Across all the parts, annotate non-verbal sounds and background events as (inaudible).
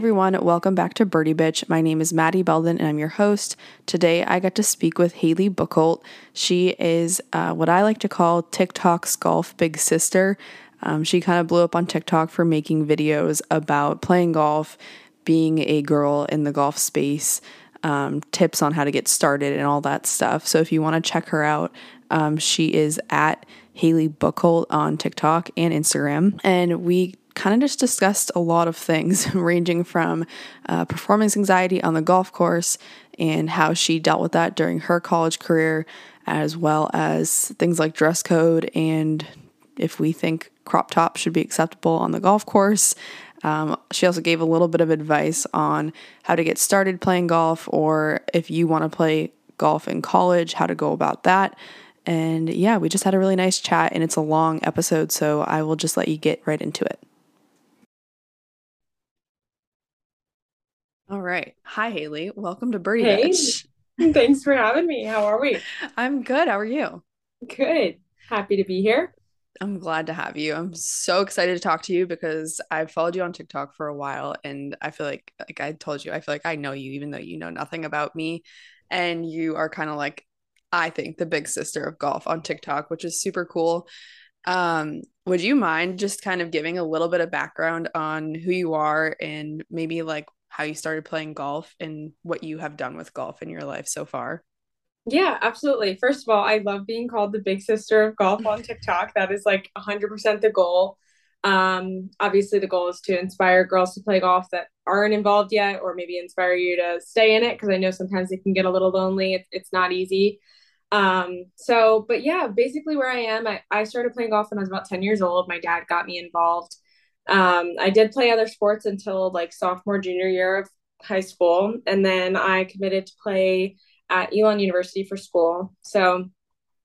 Everyone, welcome back to Birdie Bitch. My name is Maddy Belden and I'm your host. Today I got to speak with Haley Bookholdt. She is uh, what I like to call TikTok's golf big sister. Um, she kind of blew up on TikTok for making videos about playing golf, being a girl in the golf space, um, tips on how to get started, and all that stuff. So if you want to check her out, um, she is at Haley Bookholdt on TikTok and Instagram. And we kind of just discussed a lot of things, (laughs) ranging from uh, performance anxiety on the golf course and how she dealt with that during her college career, as well as things like dress code and if we think crop top should be acceptable on the golf course. Um, she also gave a little bit of advice on how to get started playing golf, or if you want to play golf in college, how to go about that. And yeah, we just had a really nice chat, and it's a long episode, so I will just let you get right into it. All right. Hi, Haley. Welcome to Birdie Hey, Bitch. (laughs) thanks for having me. How are we? (laughs) I'm good. How are you? Good. Happy to be here. I'm glad to have you. I'm so excited to talk to you because I've followed you on TikTok for a while and I feel like like I told you, I feel like I know you even though you know nothing about me and you are kind of like I think the big sister of golf on TikTok, which is super cool. Um, would you mind just kind of giving a little bit of background on who you are and maybe like how you started playing golf and what you have done with golf in your life so far? Yeah, absolutely. First of all, I love being called the big sister of golf on (laughs) TikTok. That is like 100% the goal. Um, obviously, the goal is to inspire girls to play golf that aren't involved yet, or maybe inspire you to stay in it because I know sometimes it can get a little lonely. It's, it's not easy. Um, so, but yeah, basically where I am, I, I started playing golf when I was about 10 years old. My dad got me involved. Um, I did play other sports until like sophomore, junior year of high school. And then I committed to play at Elon University for school. So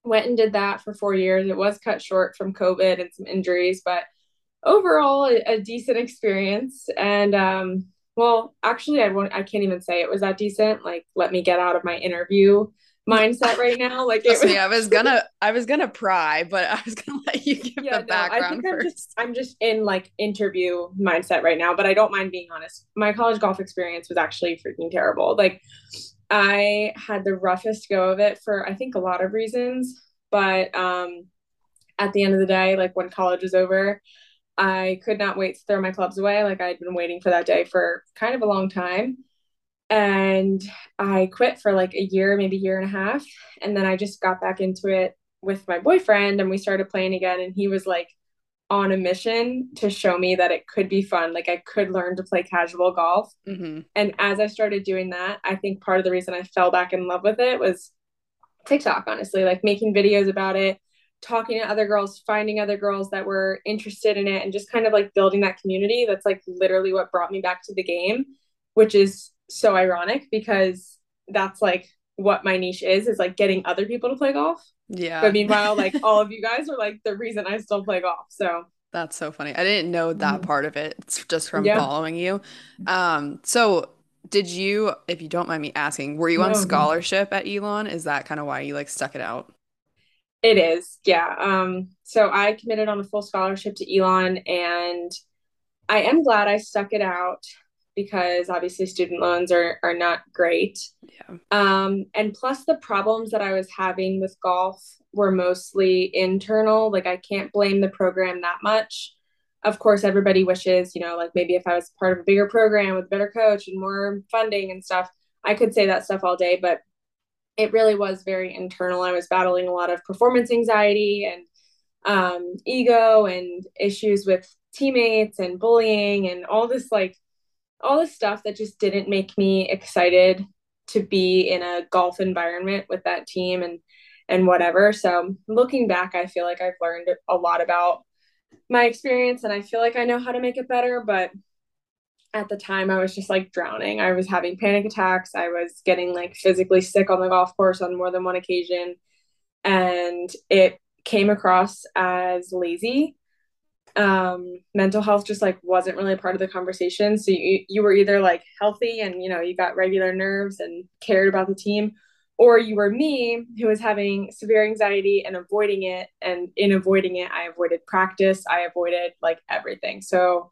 went and did that for four years. It was cut short from COVID and some injuries, but overall a, a decent experience. And um, well, actually, I won't. I can't even say it was that decent. Like, let me get out of my interview mindset right now. Like, it was. me, (laughs) I was gonna I was gonna pry, but I was gonna let you give Yeah, the no, I background think I'm just I'm just in like interview mindset right now, but I don't mind being honest. My college golf experience was actually freaking terrible. Like I had the roughest go of it for I think a lot of reasons, but um at the end of the day, like when college was over, I could not wait to throw my clubs away. Like I'd been waiting for that day for kind of a long time. And I quit for like a year, maybe a year and a half. And then I just got back into it with my boyfriend and we started playing again. And he was like on a mission to show me that it could be fun. Like I could learn to play casual golf. hmm And as I started doing that, I think part of the reason I fell back in love with it was TikTok, honestly, like making videos about it, talking to other girls, finding other girls that were interested in it, and just kind of like building that community. That's like literally what brought me back to the game, which is so ironic because that's like what my niche is, is like getting other people to play golf. Yeah. But meanwhile, like (laughs) all of you guys are like the reason I still play golf. So That's so funny. I didn't know that Mhm. part of it. It's just from yeah, following you. Um, so did you, if you don't mind me asking, were you on no. scholarship at Elon? Is that kind of why you like stuck it out? It is. Yeah. Um, so I committed on a full scholarship to Elon and I am glad I stuck it out because obviously student loans are are not great. Yeah. Um, and plus the problems that I was having with golf were mostly internal. Like I can't blame the program that much. Of course, everybody wishes, you know, like maybe if I was part of a bigger program with a better coach and more funding and stuff, I could say that stuff all day, but it really was very internal. I was battling a lot of performance anxiety and um, ego and issues with teammates and bullying and all this like all the stuff that just didn't make me excited to be in a golf environment with that team and and whatever. So looking back, I feel like I've learned a lot about my experience and I feel like I know how to make it better, but at the time I was just like drowning. I was having panic attacks. I was getting like physically sick on the golf course on more than one occasion and it came across as lazy um mental health just like wasn't really a part of the conversation. So you you were either like healthy and you know you got regular nerves and cared about the team or you were me who was having severe anxiety and avoiding it. And in avoiding it I avoided practice. I avoided like everything. So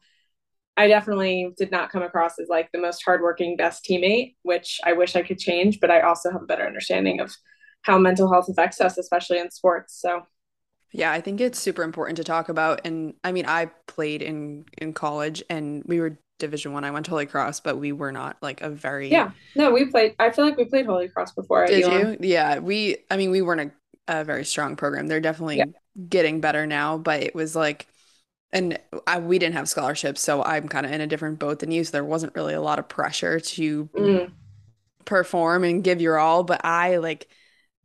I definitely did not come across as like the most hardworking, best teammate, which I wish I could change, but I also have a better understanding of how mental health affects us, especially in sports. So yeah, I think it's super important to talk about. And I mean, I played in in college and we were division one. I. I went to Holy Cross, but we were not like a very Yeah. No, we played I feel like we played Holy Cross before. Did you? Yeah. We I mean, we weren't a, a very strong program. They're definitely yeah. getting better now, but it was like and I, we didn't have scholarships, so I'm kind of in a different boat than you. So there wasn't really a lot of pressure to mm. perform and give your all. But I like,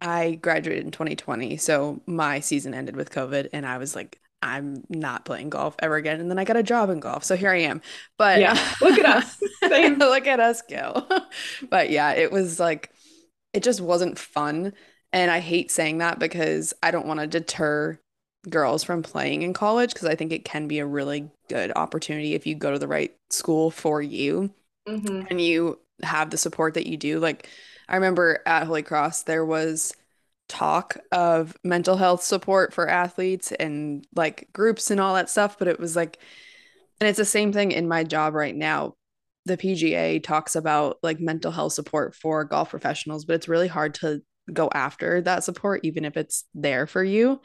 I graduated in 2020, so my season ended with COVID, and I was like, I'm not playing golf ever again. And then I got a job in golf, so here I am. But yeah, look at us, (laughs) look at us go. (laughs) but yeah, it was like, it just wasn't fun. And I hate saying that because I don't want to deter girls from playing in college because I think it can be a really good opportunity if you go to the right school for you mm-hmm. and you have the support that you do. Like, I remember at Holy Cross, there was talk of mental health support for athletes and like groups and all that stuff, but it was like, and it's the same thing in my job right now. The PGA talks about like mental health support for golf professionals, but it's really hard to go after that support, even if it's there for you.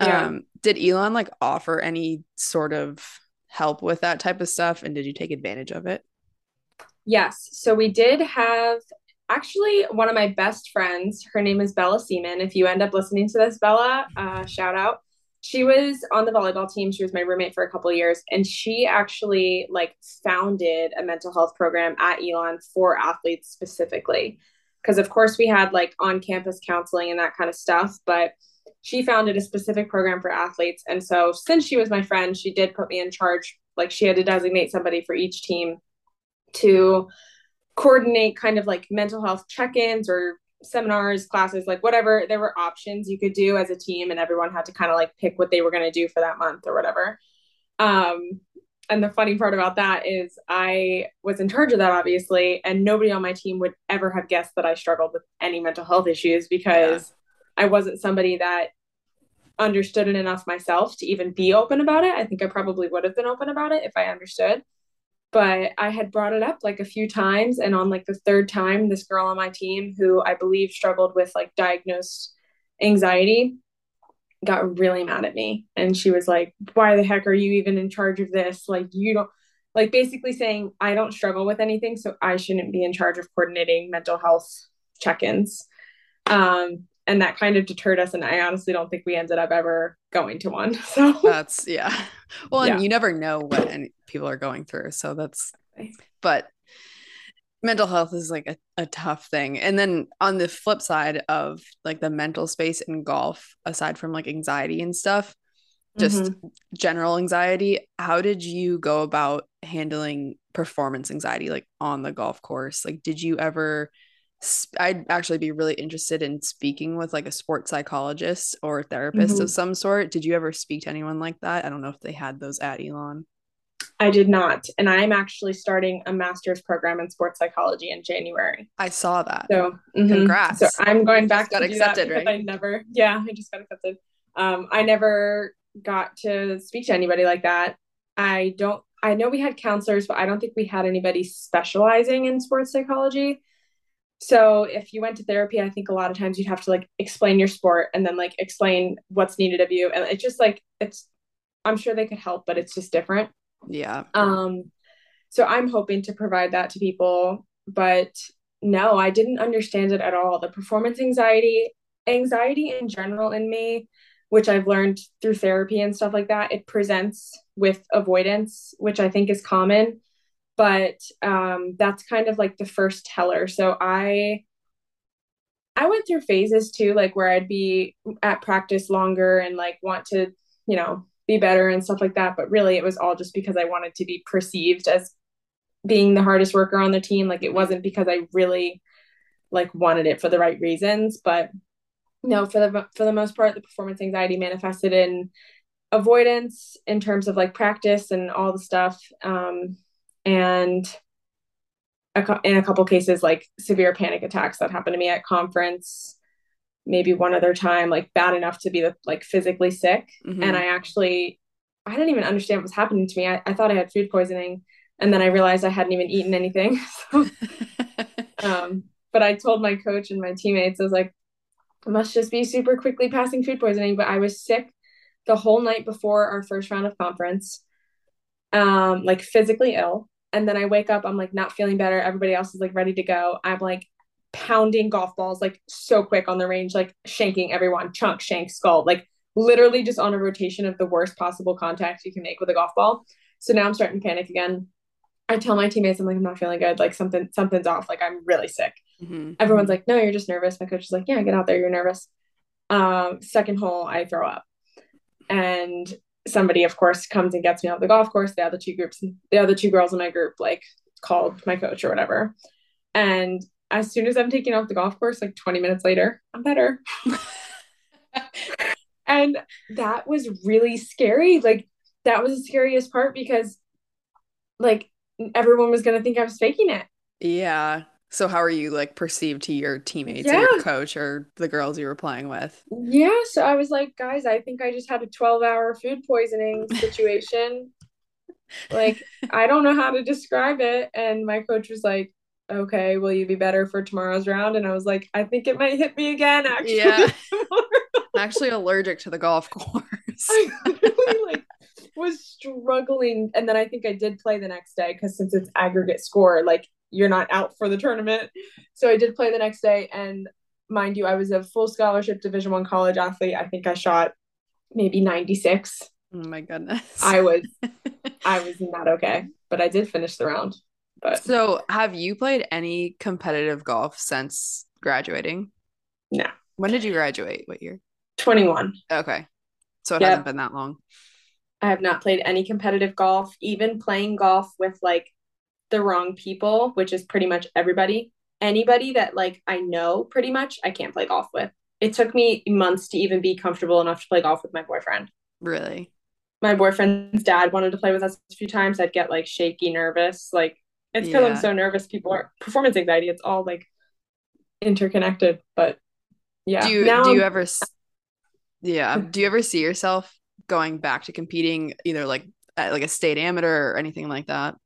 Yeah. Um, did Elon like offer any sort of help with that type of stuff? And did you take advantage of it? Yes. So we did have actually one of my best friends. Her name is Bella Seaman. If you end up listening to this, Bella, uh, shout out. She was on the volleyball team. She was my roommate for a couple years, and she actually like founded a mental health program at Elon for athletes specifically. Because of course we had like on campus counseling and that kind of stuff, but she founded a specific program for athletes. And so since she was my friend, she did put me in charge. Like she had to designate somebody for each team to coordinate kind of like mental health check-ins or seminars, classes, like whatever. There were options you could do as a team, and everyone had to kind of like pick what they were going to do for that month or whatever. Um, and the funny part about that is I was in charge of that, obviously, and nobody on my team would ever have guessed that I struggled with any mental health issues because I wasn't somebody that understood it enough myself to even be open about it. I think I probably would have been open about it if I understood. But I had brought it up like a few times. And on like the third time, this girl on my team who I believe struggled with like diagnosed anxiety got really mad at me. And she was like, Why the heck are you even in charge of this? Like, you don't, like, basically saying, I don't struggle with anything. So I shouldn't be in charge of coordinating mental health check ins. Um, and that kind of deterred us and i honestly don't think we ended up ever going to one (laughs) so. That's yeah. Well and you never know what any, people are going through so that's but mental health is like a, a tough thing. And then on the flip side of like the mental space in golf aside from like anxiety and stuff just mm-hmm. general anxiety how did you go about handling performance anxiety like on the golf course? Like did you ever I'd actually be really interested in speaking with like a sports psychologist or therapist mm-hmm. of some sort. Did you ever speak to anyone like that? I don't know if they had those at Elon. I did not. And I'm actually starting a master's program in sports psychology in January. I saw that. So mm-hmm. congrats. So I'm going back got to accepted, right? I never, yeah, I just got accepted. Um, I never got to speak to anybody like that. I don't, I know we had counselors, but I don't think we had anybody specializing in sports psychology. So if you went to therapy, I think a lot of times you'd have to like explain your sport and then like explain what's needed of you. And it's just like it's I'm sure they could help, but it's just different. Yeah. Um so I'm hoping to provide that to people, but no, I didn't understand it at all. The performance anxiety, anxiety in general in me, which I've learned through therapy and stuff like that, it presents with avoidance, which I think is common but um, that's kind of like the first teller. So I I went through phases too, like where I'd be at practice longer and like want to, you know, be better and stuff like that. But really, it was all just because I wanted to be perceived as being the hardest worker on the team. Like it wasn't because I really like wanted it for the right reasons. But no, for the for the most part, the performance anxiety manifested in avoidance in terms of like practice and all the stuff. Um, and a, in a couple cases like severe panic attacks that happened to me at conference maybe one other time like bad enough to be like physically sick mm-hmm. and i actually i didn't even understand what was happening to me I, I thought i had food poisoning And then I realized I hadn't even eaten anything. (laughs) So, (laughs) um, but I told my coach and my teammates, I was like, I must just be super quickly passing food poisoning. But I was sick the whole night before our first round of conference, um, like physically ill. And then I wake up, I'm like not feeling better. Everybody else is like ready to go. I'm like pounding golf balls like so quick on the range, like shanking everyone, chunk, shank, skull, like literally just on a rotation of the worst possible contact you can make with a golf ball. So now I'm starting to panic again. I tell my teammates, I'm like, I'm not feeling good. Like something, something's off. Like I'm really sick. Mm-hmm. Everyone's like, no, you're just nervous. My coach is like, yeah, get out there. You're nervous. Um, second hole, I throw up. And somebody, of course, comes and gets me off the golf course. The other two groups, the other two girls in my group, like called my coach or whatever. And as soon as I'm taking off the golf course, like 20 minutes later, I'm better. (laughs) and that was really scary. Like that was the scariest part because like everyone was gonna think I was faking it. Yeah. So how are you like perceived to your teammates yeah. your coach or the girls you were playing with? Yeah. So I was like, guys, I think I just had a 12 hour food poisoning situation. like, (laughs) I don't know how to describe it. And my coach was like, okay, will you be better for tomorrow's round? And I was like, I think it might hit me again, actually. Yeah. (laughs) I'm actually allergic to the golf (laughs) course. I literally like was struggling. And then I think I did play the next day because since it's aggregate score, like you're not out for the tournament. So I did play the next day. And mind you, I was a full scholarship division one college athlete. I think I shot maybe 96. Oh my goodness. I was (laughs) I was not okay. But I did finish the round. But so have you played any competitive golf since graduating? No. When did you graduate? What year? 21. Okay. So it yep. hasn't been that long. I have not played any competitive golf, even playing golf with like the wrong people, which is pretty much everybody. Anybody that like I know pretty much, I can't play golf with. It took me months to even be comfortable enough to play golf with my boyfriend. Really? My boyfriend's dad wanted to play with us a few times. I'd get like shaky, nervous. Like it's because yeah. I'm so nervous. People are performance anxiety. It's all like interconnected. But yeah. Do you now do you ever yeah. Do you ever see yourself going back to competing either like at like a state amateur or anything like that?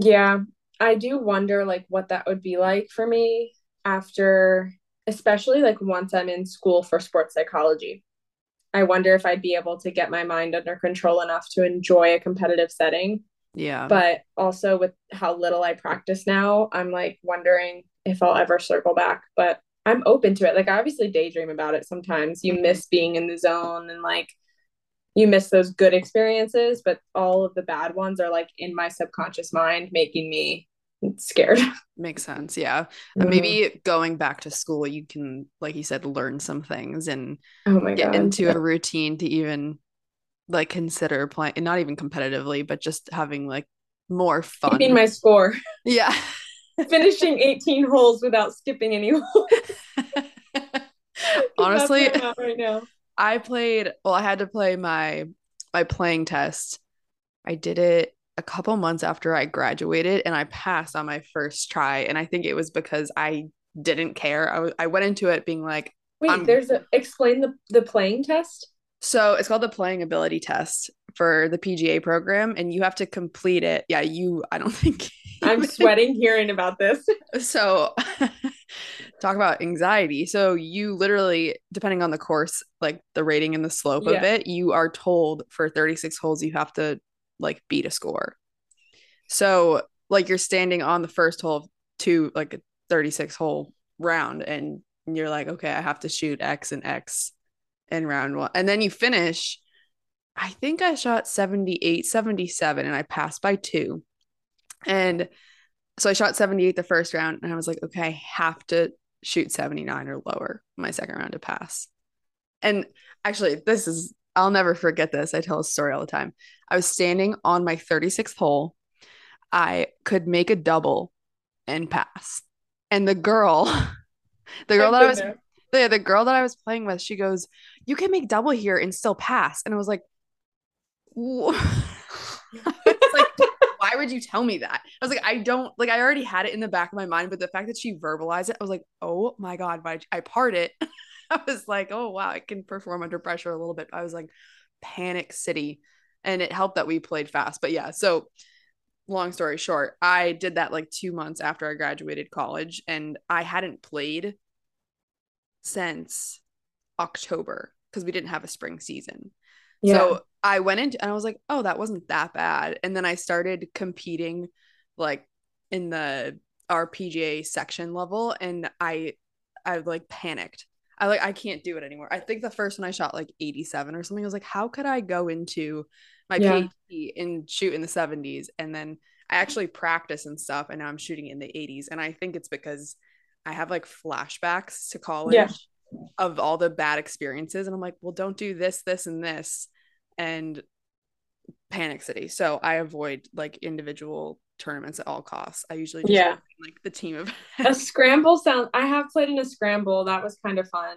Yeah. I do wonder like what that would be like for me after especially like once I'm in school for sports psychology. I wonder if I'd be able to get my mind under control enough to enjoy a competitive setting. Yeah. But also with how little I practice now, I'm like wondering if I'll ever circle back. But I'm open to it. Like I obviously daydream about it sometimes. You miss being in the zone and like you miss those good experiences, but all of the bad ones are like in my subconscious mind making me scared. (laughs) Makes sense. Yeah. Mm-hmm. Maybe going back to school, you can, like you said, learn some things and oh get God. into a routine to even like consider playing, not even competitively, but just having like more fun. Keeping my score. (laughs) Yeah. finishing (laughs) 18 holes without skipping any holes. Honestly, right now. I played well, I had to play my my playing test. I did it a couple months after I graduated and I passed on my first try and I think it was because I didn't care. I, w- I went into it being like Wait, I'm... there's a explain the the playing test? So, it's called the playing ability test for the PGA program and you have to complete it. Yeah, you I don't (laughs) think I'm (laughs) sweating hearing about this. So (laughs) talk about anxiety. So you literally depending on the course, like the rating and the slope yeah. of it, you are told for 36 holes you have to like beat a score. So like you're standing on the first hole to like a 36 hole round and you're like, okay, I have to shoot X and X in round one. And then you finish I think I shot 78, 77, and I passed by two. And so I shot 78 the first round, and I was like, okay, I have to shoot 79 or lower my second round to pass. And actually, this is, I'll never forget this. I tell a story all the time. I was standing on my 36th hole. I could make a double and pass. And the girl, (laughs) the girl that I was, the, the girl that I was playing with, she goes, You can make double here and still pass. And I was like, like, (laughs) would you tell me that? I was like, I don't like. I already had it in the back of my mind, but the fact that she verbalized it, I was like, oh my god, why I part it? (laughs) I was like, oh wow, I can perform under pressure a little bit. I was like, panic city, and it helped that we played fast. But yeah, so long story short, I did that like two months after I graduated college, and I hadn't played since October because we didn't have a spring season. Yeah. So I went into and I was like, oh, that wasn't that bad. And then I started competing like in the RPGA section level and I I like panicked. I like I can't do it anymore. I think the first one I shot like 87 or something. I was like, how could I go into my yeah. PAT and shoot in the 70s and then I actually practice and stuff and now I'm shooting in the 80s and I think it's because I have like flashbacks to college yeah. Of all the bad experiences and I'm like, well, don't do this, this and this and panic city. So I avoid like individual tournaments at all costs. I usually just yeah. like the team of (laughs) a scramble sound I have played in a scramble. That was kind of fun.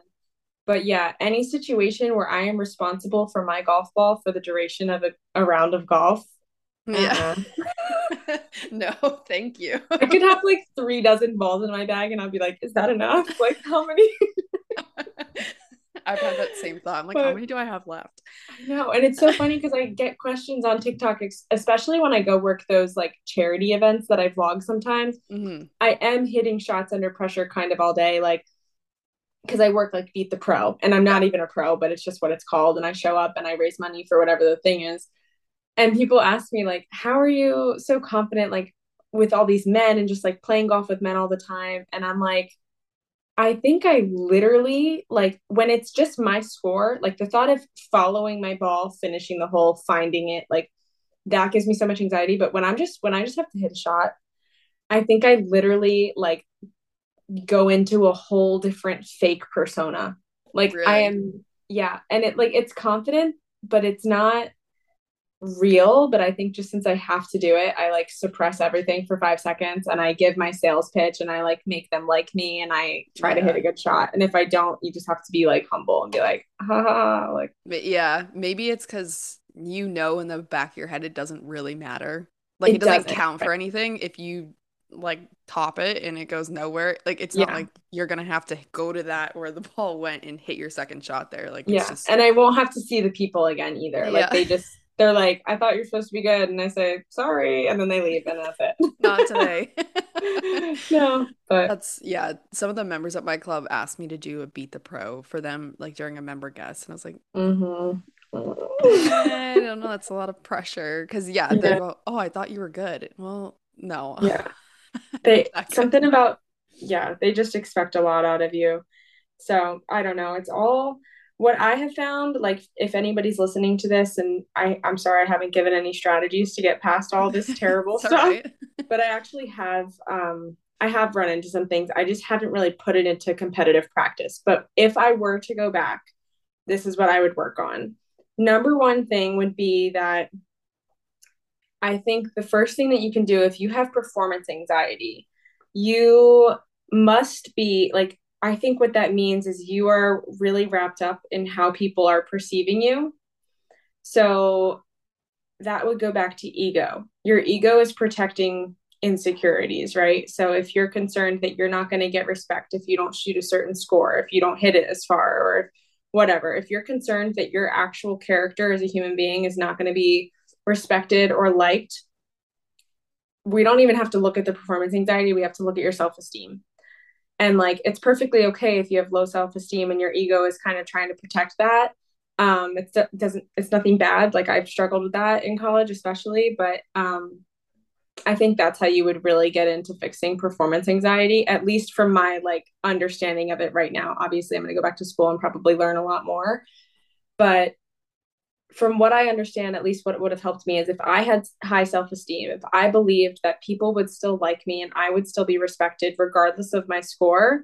But yeah, any situation where I am responsible for my golf ball for the duration of a, a round of golf. Yeah. Uh-uh. (laughs) no, thank you. I could have like three dozen balls in my bag and I'd be like, is that enough? Like how many? (laughs) I've had that same thought. I'm like, but, how many do I have left? No, and it's so funny because I get questions on TikTok, especially when I go work those like charity events that I vlog sometimes. Mm-hmm. I am hitting shots under pressure kind of all day, like because I work like Beat the Pro, and I'm not even a pro, but it's just what it's called. And I show up and I raise money for whatever the thing is. And people ask me like, how are you so confident, like with all these men and just like playing golf with men all the time? And I'm like I think I literally like when it's just my score, like the thought of following my ball, finishing the hole, finding it, like that gives me so much anxiety. But when I'm just when I just have to hit a shot, I think I literally like go into a whole different fake persona. Like really? I am yeah, and it like it's confident, but it's not real, but I think just since I have to do it, I like suppress everything for five seconds and I give my sales pitch and I like make them like me and I try yeah. to hit a good shot. And if I don't, you just have to be like humble and be like, ha like but yeah, maybe it's because you know in the back of your head it doesn't really matter. Like it, it doesn't, doesn't, count for anything if you like top it and it goes nowhere. Like it's yeah. not like you're gonna have to go to that where the ball (laughs) went and hit your second shot there. Like yeah, just... and I won't have to see the people again either. Yeah. Like they just they're like, I thought you're supposed to be good. And I say, sorry. And then they leave and that's it. Not today. (laughs) no, but that's, yeah. Some of the members at my club asked me to do a Beat the Pro for them, like during a member guest. And I was like, mm-hmm. I don't know. That's a lot of pressure. Cause yeah, they yeah. go, oh, I thought you were good. Well, no. Yeah. (laughs) They, something about, yeah, they just expect a lot out of you. So I don't know. It's all, what I have found, like if anybody's listening to this, and I, I'm sorry I haven't given any strategies to get past all this (laughs) terrible stuff, right. (laughs) but I actually have um I have run into some things. I just haven't really put it into competitive practice. But if I were to go back, this is what I would work on. Number one thing would be that I think the first thing that you can do if you have performance anxiety, you must be like I think what that means is you are really wrapped up in how people are perceiving you. So that would go back to ego. Your ego is protecting insecurities, right? So if you're concerned that you're not going to get respect if you don't shoot a certain score, if you don't hit it as far, or whatever, if you're concerned that your actual character as a human being is not going to be respected or liked, we don't even have to look at the performance anxiety. We have to look at your self esteem and like it's perfectly okay if you have low self-esteem and your ego is kind of trying to protect that. Um it doesn't it's nothing bad. Like i've struggled with that in college especially but um i think that's how you would really get into fixing performance anxiety at least from my like understanding of it right now. Obviously i'm going to go back to school and probably learn a lot more. But from what I understand, at least what would have helped me is if I had high self esteem, if I believed that people would still like me and I would still be respected regardless of my score,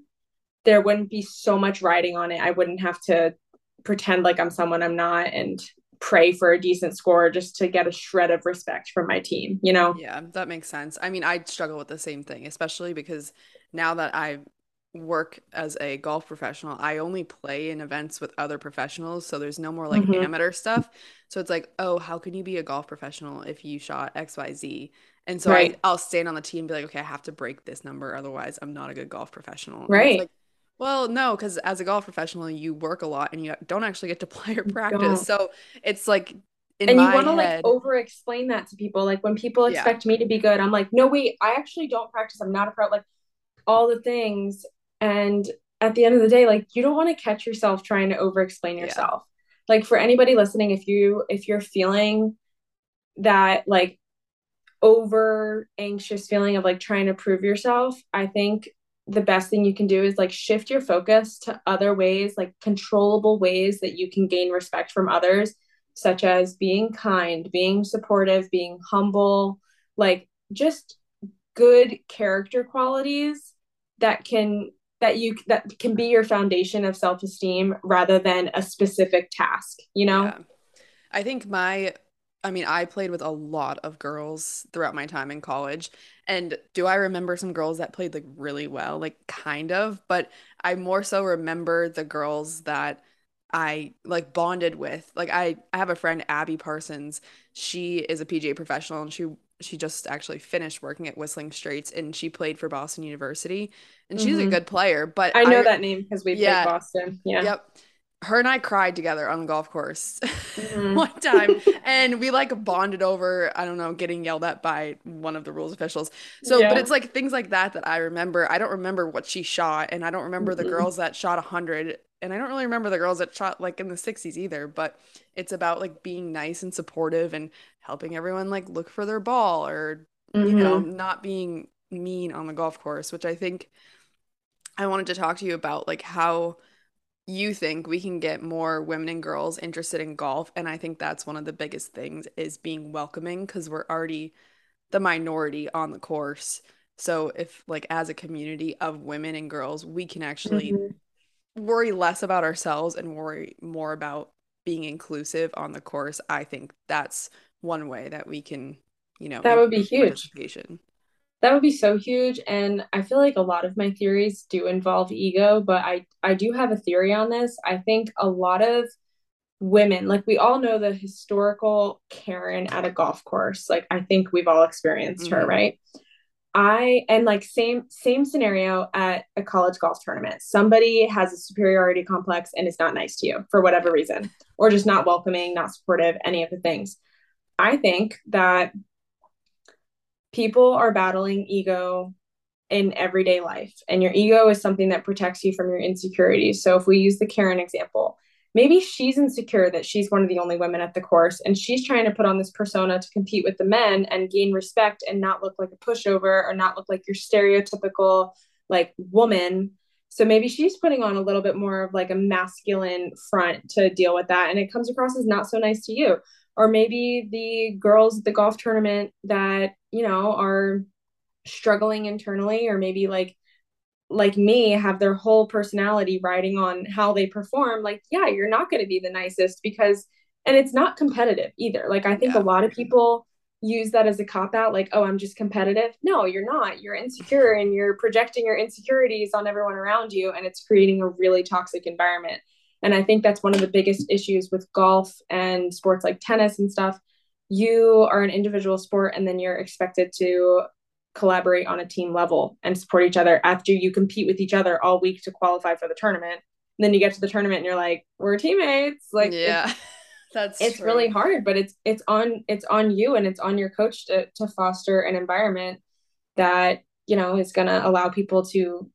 there wouldn't be so much riding on it. I wouldn't have to pretend like I'm someone I'm not and pray for a decent score just to get a shred of respect from my team, you know? Yeah, that makes sense. I mean, I struggle with the same thing, especially because now that I've work as a golf professional, I only play in events with other professionals. So there's no more like mm-hmm. amateur stuff. So it's like, oh, how can you be a golf professional if you shot XYZ? And so right. I, will stand on the team and be like, okay, I have to break this number. Otherwise, I'm not a good golf professional. Right. Like, well, no, because as a golf professional, you work a lot and you don't actually get to (laughs) play or practice. So it's like in and you want to like over explain that to people. Like when people Yeah. expect me to be good, I'm like, no, wait, I actually don't practice. I'm not a pro. Like all the things. And at the end of the day, like you don't want to catch yourself trying to over explain Yeah. yourself. Like for anybody listening, if you if you're feeling that like over anxious feeling of like trying to prove yourself, I think the best thing you can do is like shift your focus to other ways, like controllable ways that you can gain respect from others, such as being kind, being supportive, being humble, like just good character qualities that can that you that can be your foundation of self-esteem rather than a specific task, you know? yeah. I think my, I mean, I played with a lot of girls throughout my time in college. And do I remember some girls that played like really well? Like kind of, but I more so remember the girls that I like bonded with. Like I I have a friend Abby Parsons. She is a PGA professional and she she just actually finished working at Whistling Straits and she played for Boston University and she's a Mhm. good player, but I know that name because we Yeah. played Boston. Yeah. Yep. Her and I cried together on the golf course (laughs) Mhm. one time, (laughs) and we like bonded over, I don't know, getting yelled at by one of the rules officials. So, but it's like things like that that I remember. I don't remember what she shot, and I don't remember the Mhm. girls that shot 100, and I don't really remember the girls that shot like in the 60s either, but it's about like being nice and supportive and helping everyone like look for their ball or, you know, Mhm. not being mean on the golf course, which I think I wanted to talk to you about like how you think we can get more women and girls interested in golf and I think that's one of the biggest things is being welcoming because we're already the minority on the course. So if like as a community of women and girls, we can actually Mhm. Worry less about ourselves and worry more about being inclusive on the course, I think that's one way that we can, you know, That would be huge. That would be so huge. And I feel like a lot of my theories do involve ego, but I, I do have a theory on this. I think a lot of women, like we all know the historical Karen at a golf course. Like I think we've all experienced her, Mhm. right? I and like same same scenario at a college golf tournament. Somebody has a superiority complex and is not nice to you for whatever reason, or just not welcoming, not supportive, any of the things. I think that people are battling ego in everyday life, and your ego is something that protects you from your insecurities. So if we use the Karen example, maybe she's insecure that she's one of the only women at the course and she's trying to put on this persona to compete with the men and gain respect and not look like a pushover or not look like your stereotypical like woman. So maybe she's putting on a little bit more of like a masculine front to deal with that and it comes across as not so nice to you. Or maybe the girls at the golf tournament that you know are struggling internally or maybe like like me have their whole personality riding on how they perform like yeah you're not going to be the nicest because and it's not competitive either. Like i think Yeah. a lot of people use that as a cop out like oh i'm just competitive. No you're not. You're insecure and you're projecting your insecurities on everyone around you and it's creating a really toxic environment. And i think that's one of the biggest issues with golf and sports like tennis and stuff. You are an individual sport and then you're expected to collaborate on a team level and support each other after you compete with each other all week to qualify for the tournament. And then you get to the tournament and you're like, we're teammates. Like yeah. (laughs) (laughs) That's it's, it's true. really hard, but it's it's on it's on you and it's on your coach to to foster an environment that, you know, is gonna allow people to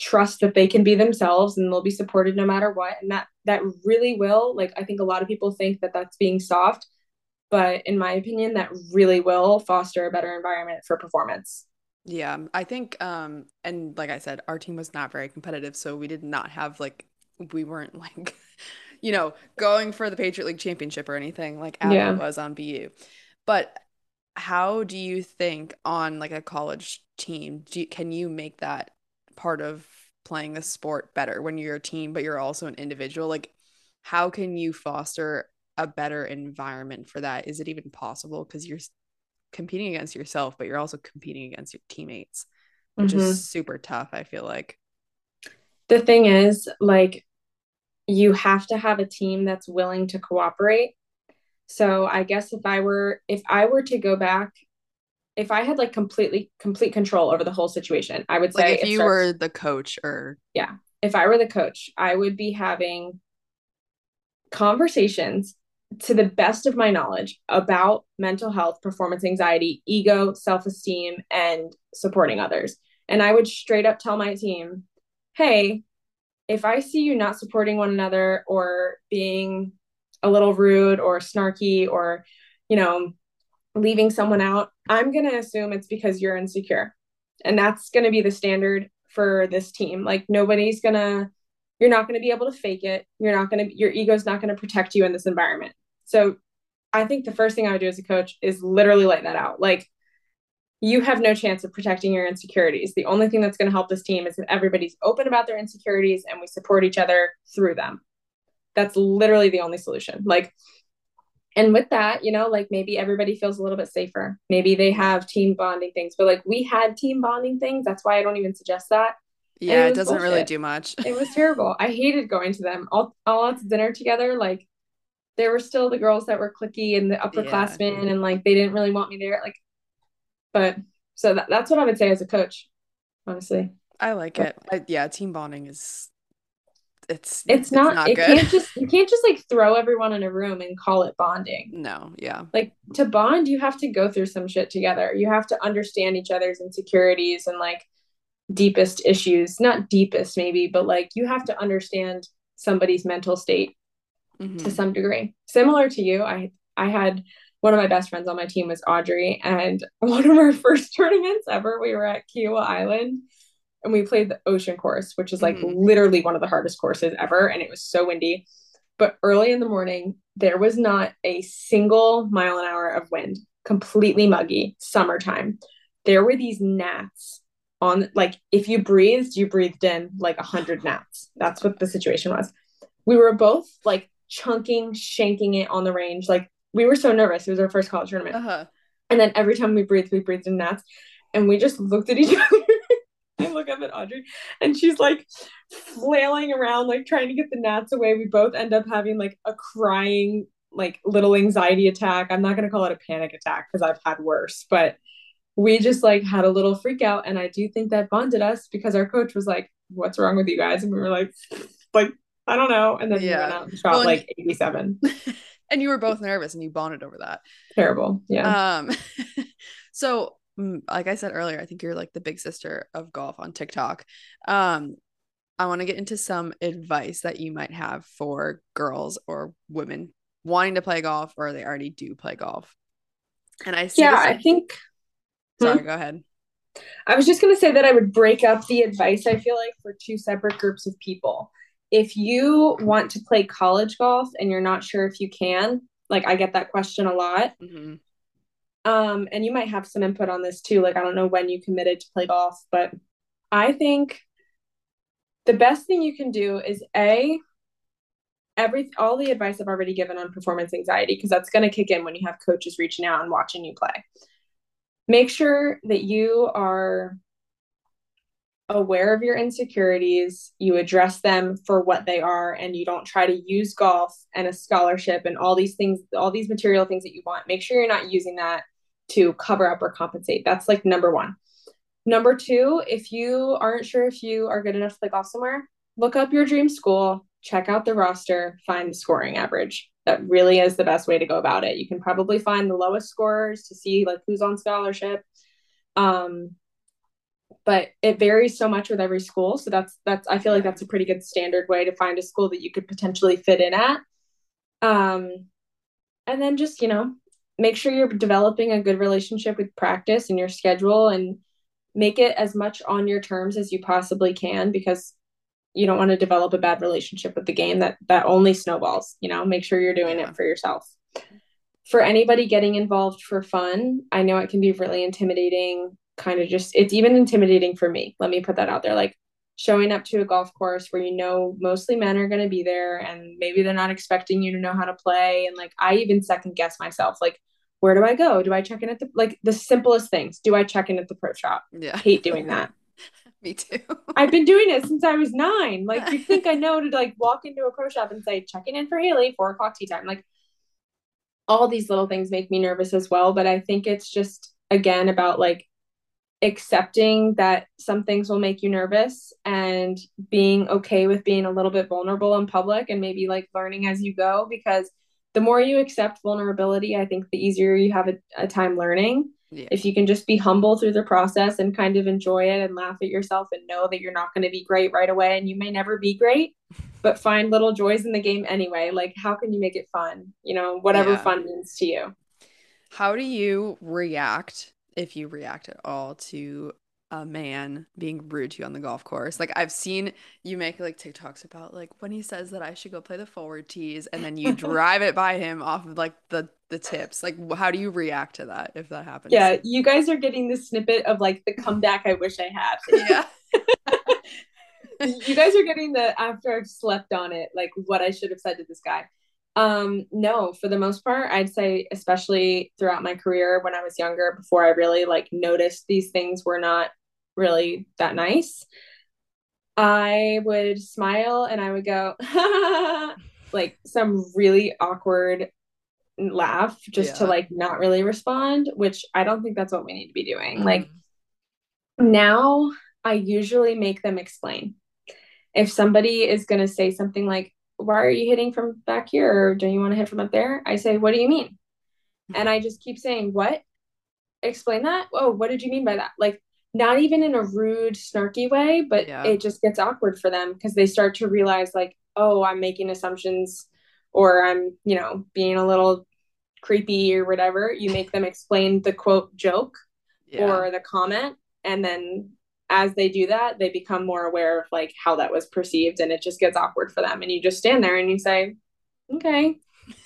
trust that they can be themselves and they'll be supported no matter what. And that that really will, like I think a lot of people think that that's being soft, but in my opinion, that really will foster a better environment for performance. Yeah, I think um and like I said, our team was not very competitive, so we did not have like we weren't (laughs) like you know, going for the Patriot League championship or anything like Abby Yeah. was on BU. But how do you think on like a college team, do you, can you make that part of playing the sport better when you're a team but you're also an individual? Like how can you foster a better environment for that? Is it even possible? Because you're competing against yourself, but you're also competing against your teammates, which Mhm. is super tough, I feel like. the thing is like you have to have a team that's willing to cooperate so i guess if i were if i were to go back if i had like completely complete control over the whole situation i would say Like if you starts- were the coach or yeah, if i were the coach i would be having conversations to the best of my knowledge about mental health, performance anxiety, ego, self esteem, and supporting others. And I would straight up tell my team, hey, if I see you not supporting one another or being a little rude or snarky or, you know, leaving someone out, I'm going to assume it's because you're insecure. And that's going to be the standard for this team. Like nobody's going to you're not going to be able to fake it. You're not going to your ego's not going to protect you in this environment. So I think the first thing I would do as a coach is literally let that out. Like you have no chance of protecting your insecurities. The only thing that's going to help this team is if everybody's open about their insecurities and we support each other through them. That's literally the only solution. Like and with that, you know, like maybe everybody feels a little bit safer. Maybe they have team bonding things, but like we had team bonding things. That's why I don't even suggest that. Yeah, it, it, doesn't bullshit. really do much. it was terrible. I hated going to them all all out to dinner together. Like there were still the girls that were clicky and the upperclassmen, yeah. and like they didn't really want me there. Like, but so that, that's what I would say as a coach, honestly. I like but, it. I, yeah, team bonding is it's it's not, it's not it good. can't (laughs) just you can't just like throw everyone in a room and call it bonding no yeah like to bond you have to go through some shit together you have to understand each other's insecurities and like deepest issues not deepest maybe but like you have to understand somebody's mental state mm-hmm. to some degree similar to you i i had one of my best friends on my team was audrey and (laughs) one of our first tournaments ever we were at Kiawah island and we played the ocean course, which is like mm-hmm. literally one of the hardest courses ever. And it was so windy. But early in the morning, there was not a single mile an hour of wind, completely muggy, summertime. There were these gnats on, like, if you breathed, you breathed in like a hundred gnats. That's what the situation was. We were both like chunking, shanking it on the range. Like, we were so nervous. It was our first college tournament. Uh-huh. And then every time we breathed, we breathed in gnats. And we just looked at each (laughs) other I look up at Audrey and she's like flailing around, like trying to get the gnats away. We both end up having like a crying, like little anxiety attack. I'm not going to call it a panic attack because I've had worse, but we just like had a little freak out. And I do think that bonded us because our coach was like, What's wrong with you guys? And we were like, (laughs) like, I don't know. And then yeah. we went out and shot well, like 87. (laughs) and you were both nervous and you bonded over that. Terrible. Yeah. Um, (laughs) so like I said earlier, I think you're like the big sister of golf on TikTok. Um, I want to get into some advice that you might have for girls or women wanting to play golf or they already do play golf. And I see. yeah, I think. Sorry, hmm? go ahead. I was just going to say that I would break up the advice, I feel like, for two separate groups of people. If you want to play college golf and you're not sure if you can, like I get that question a lot. Mm-hmm. Um, and you might have some input on this too. Like, I don't know when you committed to play golf, but I think the best thing you can do is A, every all the advice I've already given on performance anxiety, because that's going to kick in when you have coaches reaching out and watching you play. Make sure that you are aware of your insecurities, you address them for what they are, and you don't try to use golf and a scholarship and all these things, all these material things that you want. Make sure you're not using that to cover up or compensate. That's like number one. Number two, if you aren't sure if you are good enough to play golf somewhere, look up your dream school, check out the roster, find the scoring average. That really is the best way to go about it. You can probably find the lowest scorers to see like who's on scholarship. Um, but it varies so much with every school. So that's that's I feel like that's a pretty good standard way to find a school that you could potentially fit in at. Um, and then just you know make sure you're developing a good relationship with practice and your schedule and make it as much on your terms as you possibly can because you don't want to develop a bad relationship with the game that that only snowballs you know make sure you're doing it for yourself for anybody getting involved for fun i know it can be really intimidating kind of just it's even intimidating for me. Let me put that out there. Like showing up to a golf course where you know mostly men are going to be there and maybe they're not expecting you to know how to play. And like i even second guess myself like where do i go? Do i check in at the like the simplest things. Do i check in at the pro shop? Yeah. Hate doing that. (laughs) Me too. (laughs) I've been doing it since i was nine. (laughs) Like you think i know to like walk into a pro shop and say checking in for haley four o'clock tee time. Like all these little things make me nervous as well. But i think it's just again about like accepting that some things will make you nervous and being okay with being a little bit vulnerable in public and maybe like learning as you go because the more you accept vulnerability, I think the easier you have a, a time learning. Yeah. If you can just be humble through the process and kind of enjoy it and laugh at yourself and know that you're not going to be great right away and you may never be great, (laughs) but find little joys in the game anyway. Like, how can you make it fun? You know, whatever yeah. fun means to you. How do you react, if you react at all, to a man being rude to you on the golf course. Like I've seen you make like TikToks about like when he says that I should go play the forward tees and then you (laughs) drive it by him off of like the the tips. Like how do you react to that if that happens? Yeah, you guys are getting the snippet of like the comeback I wish I had. (laughs) Yeah. (laughs) you guys are getting the after I've slept on it, like what I should have said to this guy. Um, no, for the most part, I'd say, especially throughout my career when I was younger, before I really like noticed these things were not really that nice, I would smile and I would go, (laughs) like some really awkward laugh just yeah. to like not really respond, which I don't think that's what we need to be doing. Mm. Like now, I usually make them explain. If somebody is going to say something like, why are you hitting from back here or do you want to hit from up there? I say, what do you mean? Hmm. And I just keep saying, what? Explain that? Oh, what did you mean by that? Like not even in a rude, snarky way, but yeah. it just gets awkward for them because they start to realize, like, oh, I'm making assumptions or I'm, you know, being a little creepy or whatever. You make them explain the quote joke (laughs) yeah. or the comment. And then as they do that, they become more aware of like how that was perceived and it just gets awkward for them. And you just stand there and you say, okay,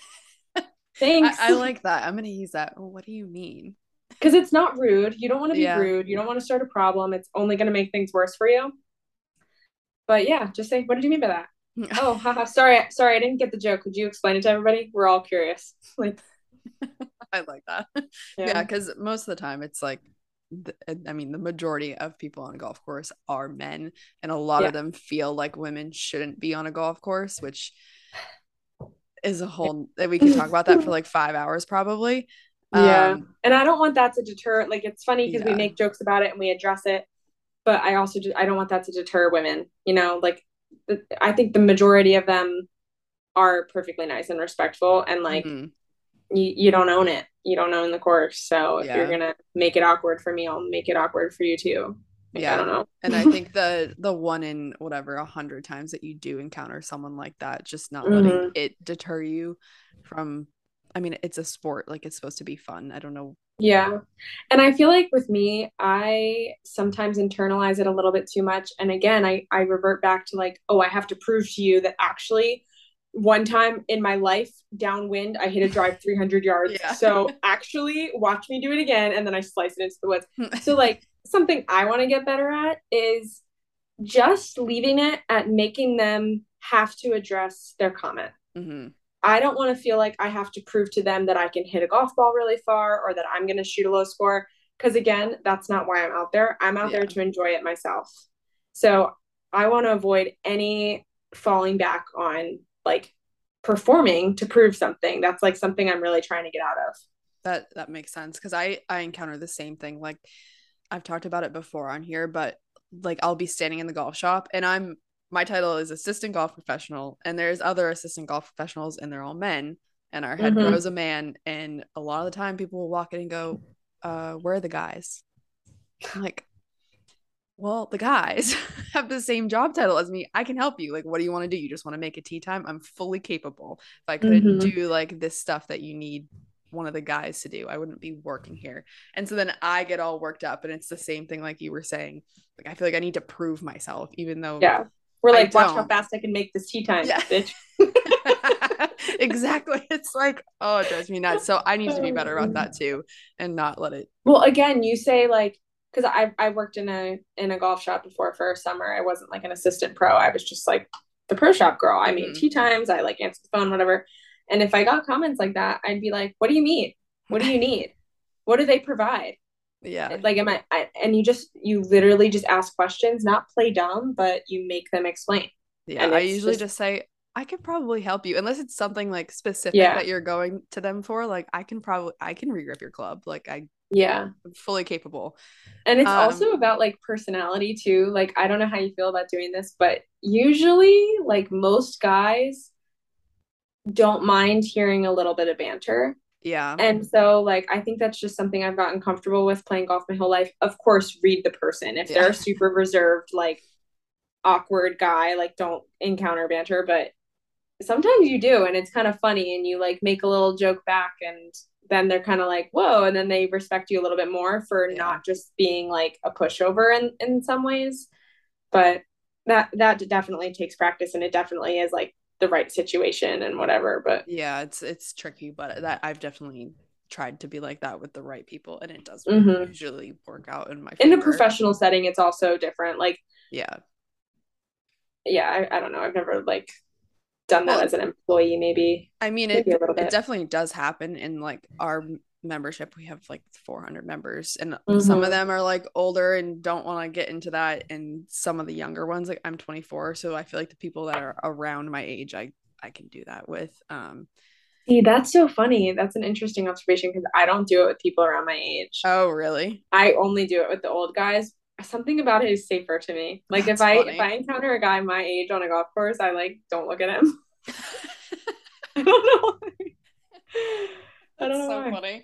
(laughs) thanks. I, I like that. I'm going to use that. what do you mean? because it's not rude. You don't want to be yeah. rude. You don't want to start a problem. It's only going to make things worse for you. But yeah, just say, what did you mean by that? (laughs) oh, haha, sorry, sorry, I didn't get the joke. Could you explain it to everybody? We're all curious. (laughs) Like, I like that. Yeah, because yeah, most of the time it's like, the, I mean, the majority of people on a golf course are men, and a lot yeah. of them feel like women shouldn't be on a golf course, which is a whole. That we can talk about that for (laughs) like five hours probably. Yeah. Um, and I don't want that to deter like it's funny because yeah. we make jokes about it and we address it, but I also just, I don't want that to deter women, you know, like the, I think the majority of them are perfectly nice and respectful and like mm-hmm. You, you don't own it. You don't own the course. So if yeah. you're going to make it awkward for me, I'll make it awkward for you too. Like, yeah. I don't know. and I think (laughs) the the one in whatever a hundred times that you do encounter someone like that, just not letting mm-hmm. it deter you from I mean, it's a sport, like it's supposed to be fun. I don't know. Yeah. And I feel like with me, I sometimes internalize it a little bit too much. And again, I, I revert back to like, oh, I have to prove to you that actually one time in my life downwind i hit a drive (laughs) 300 yards yeah. so actually watch me do it again and then i slice it into the woods (laughs) so like something i want to get better at is just leaving it at making them have to address their comment mm-hmm. I don't want to feel like I have to prove to them that I can hit a golf ball really far or that I'm going to shoot a low score. Because again, that's not why I'm out there. I'm out yeah. there to enjoy it myself. So I want to avoid any falling back on like performing to prove something. That's like something I'm really trying to get out of. That that makes sense because I I encounter the same thing. Like I've talked about it before on here, but like I'll be standing in the golf shop and I'm my title is assistant golf professional and there's other assistant golf professionals and they're all men and our head mm-hmm. a man and a lot of the time people will walk in and go uh where are the guys I'm like well the guys (laughs) have the same job title as me i can help you like what do you want to do you just want to make a tee time i'm fully capable if i couldn't mm-hmm. do like this stuff that you need one of the guys to do i wouldn't be working here and so then i get all worked up and it's the same thing like you were saying like i feel like i need to prove myself even though yeah we're like, watch how fast I can make this tee time, yeah. bitch. (laughs) exactly. It's like, oh, it drives me nuts. So I need to be better about that (laughs) too and not let it. Well, again, you say like, because I I worked in a in a golf shop before for a summer. I wasn't like an assistant pro. I was just like the pro shop girl. I made mm-hmm. tee times. I like answered the phone, whatever. And if I got comments like that, I'd be like, "What do you mean? What do you (laughs) need? what do they provide? yeah like am I, I, and you just you literally just ask questions not play dumb but you make them explain yeah i usually just, just, say i could probably help you unless it's something like specific yeah. that you're going to them for like i can probably i can regrip your club like i yeah fully capable and it's um, also about like personality too like i don't know how you feel about doing this but usually like most guys don't mind hearing a little bit of banter. Yeah. And so, like, I think that's just something I've gotten comfortable with playing golf my whole life. Of course, read the person. If Yeah. they're a super reserved, like, awkward guy, like, don't encounter banter. But sometimes you do, and it's kind of funny, and you like make a little joke back, and then they're kind of like, whoa, and then they respect you a little bit more for Yeah. not just being like a pushover in in some ways. But that that definitely takes practice, and it definitely is like the right situation and whatever. But Yeah, it's it's tricky, but that I've definitely tried to be like that with the right people and it does Mhm. usually work out in my in a professional setting, it's also different. Like, Yeah. yeah, I, I don't know. I've never like done that Well- as an employee, maybe. I mean, it, Maybe a little it definitely does happen in like our membership. We have like 400 members, and some of Mhm. them are like older and don't want to get into that. And some of the younger ones, like I'm 24, so I feel like the people that are around my age, I I can do that with. Um. See, that's so funny. That's an interesting observation because I don't do it with people around my age. Oh, really? I only do it with the old guys. Something about it is safer to me. Like That's if I funny. if I encounter a guy my age on a golf course, I like don't look at him. (laughs) (laughs) I don't know. Why. I don't That's know so why. funny.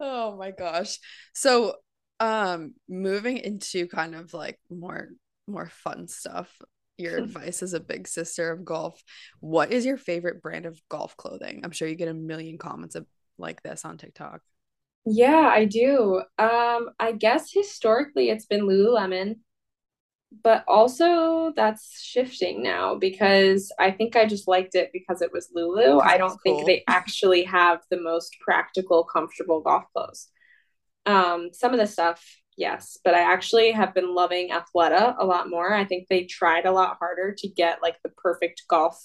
Oh my gosh. So, um, moving into kind of like more more fun stuff. Your (laughs) advice as a big sister of golf. What is your favorite brand of golf clothing? I'm sure you get a million comments of, like this on TikTok. Yeah, I do. Um, I guess historically it's been Lululemon, but also that's shifting now because I think I just liked it because it was Lulu. I don't think cool. they actually have the most practical, comfortable golf clothes. Um, some of the stuff, yes, but I actually have been loving Athleta a lot more. I think they tried a lot harder to get like the perfect golf